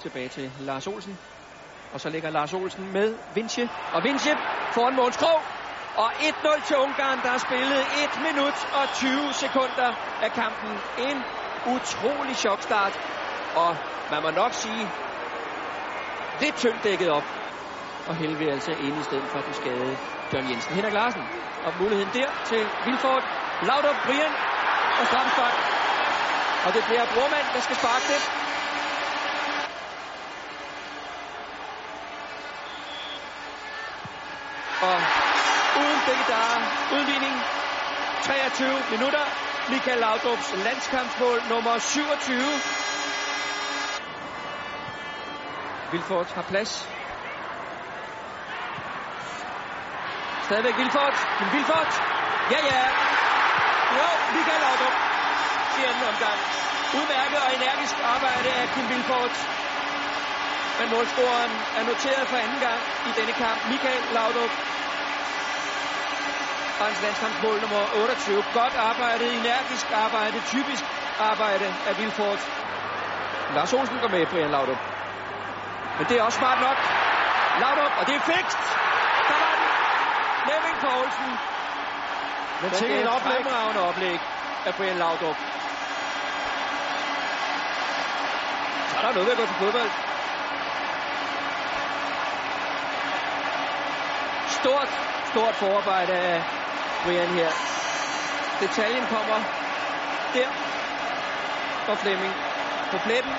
tilbage til Lars Olsen. Og så ligger Lars Olsen med Vinci. Og Vinci foran Måns Krog. Og 1-0 til Ungarn, der har spillet 1 minut og 20 sekunder af kampen. En utrolig chokstart. Og man må nok sige, lidt tyndt dækket op. Og Helve altså inde i stedet for den skade John Jensen. Henrik Larsen. Og muligheden der til Vilfort. Laudrup, Brian og straffespark. Og det bliver Brormand, der skal sparke det. Og uden begge der udligning. 23 minutter. Michael Laudrups landskampsmål nummer 27. Vilfort har plads. Stadigvæk Vilfort. Men Vilfort. Ja, ja. Jo, Michael Laudrup. I anden omgang. Udmærket og energisk arbejde af Kim Vilfort. Men målscoren er noteret for anden gang i denne kamp. Michael Laudrup. Og hans landskampsmål nummer 28. Godt arbejde, energisk arbejde, typisk arbejde af Vilfort. Lars Olsen går med, Brian Laudrup. Men det er også smart nok. Laudrup, og det er fikst. Der var den. Flemming Poulsen. Men er et et oplæg. fremragende oplæg af Brian Laudrup. Så er der noget ved at gå til fodbold. Stort, stort forarbejde af Brian her. Detaljen kommer der. Og Flemming på pletten.